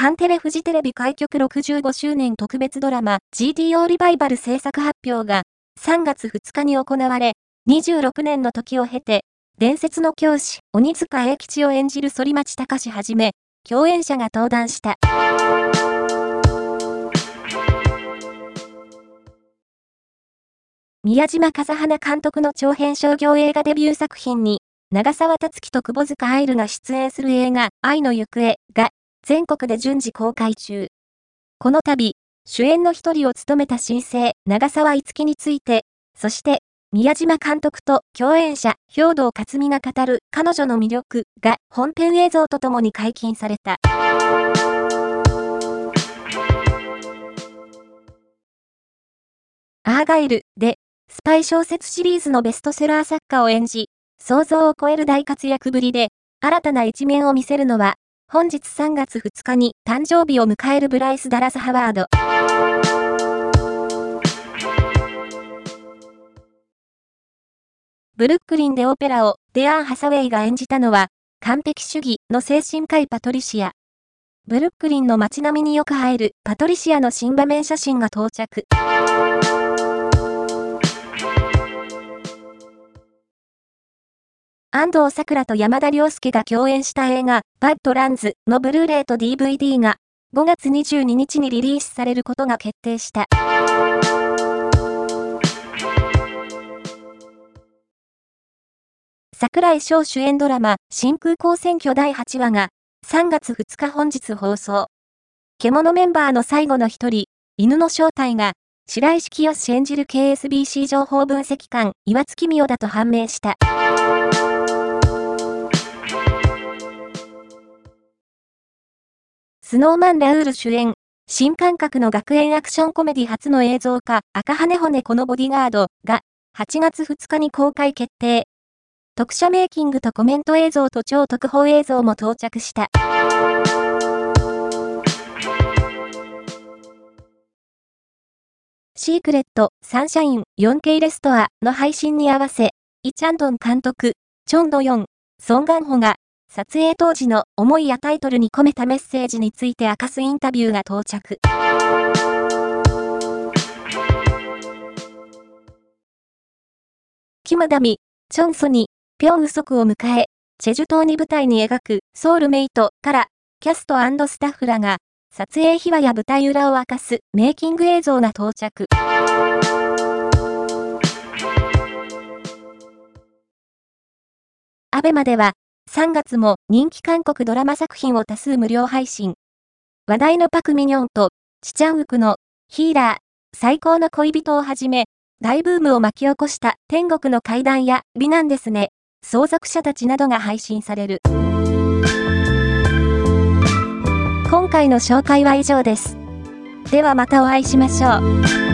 カンテレフジテレビ開局65周年特別ドラマ GTO リバイバル制作発表が3月2日に行われ、26年の時を経て、伝説の教師、鬼塚英吉を演じる反町隆史はじめ、共演者が登壇した。宮島風花監督の長編商業映画デビュー作品に、長沢達樹と窪塚愛流が出演する映画、愛の行方が、全国で順次公開中。この度、主演の一人を務めた新星、長沢いつきについて、そして、宮島監督と共演者、兵道克美が語る彼女の魅力が本編映像とともに解禁された。アーガイルで、スパイ小説シリーズのベストセラー作家を演じ、想像を超える大活躍ぶりで、新たな一面を見せるのは、本日3月2日に誕生日を迎えるブライス・ダラス・ハワード。ブルックリンでオペラをデアン・ハサウェイが演じたのは、完璧主義の精神科医パトリシア。ブルックリンの街並みによく映えるパトリシアの新場面写真が到着。安藤桜と山田涼介が共演した映画、バッドランズのブルーレイと DVD が5月22日にリリースされることが決定した。桜井翔主演ドラマ、真空港選挙第8話が3月2日本日放送。獣メンバーの最後の一人、犬の正体が白石清演じる KSBC 情報分析官、岩月美代だと判明した。スノーマン・ラウール主演、新感覚の学園アクションコメディ初の映像化、赤羽骨このボディガードが、8月2日に公開決定。特写メイキングとコメント映像と超特報映像も到着した。シークレット、サンシャイン、4K レストアの配信に合わせ、イチャンドン監督、チョンドヨン、ソンガンホが撮影当時の思いやタイトルに込めたメッセージについて明かすインタビューが到着。キムダミ、チョンソニ、ピョンウソクを迎え、チェジュ島に舞台に描くソウルメイトからキャストスタッフらが撮影秘話や舞台裏を明かすメイキング映像が到着。アベマでは3月も人気韓国ドラマ作品を多数無料配信。話題のパクミニョンと、チチャンウクのヒーラー、最高の恋人をはじめ、大ブームを巻き起こした天国の階段や美男ですね、相続者たちなどが配信される。今回の紹介は以上です。ではまたお会いしましょう。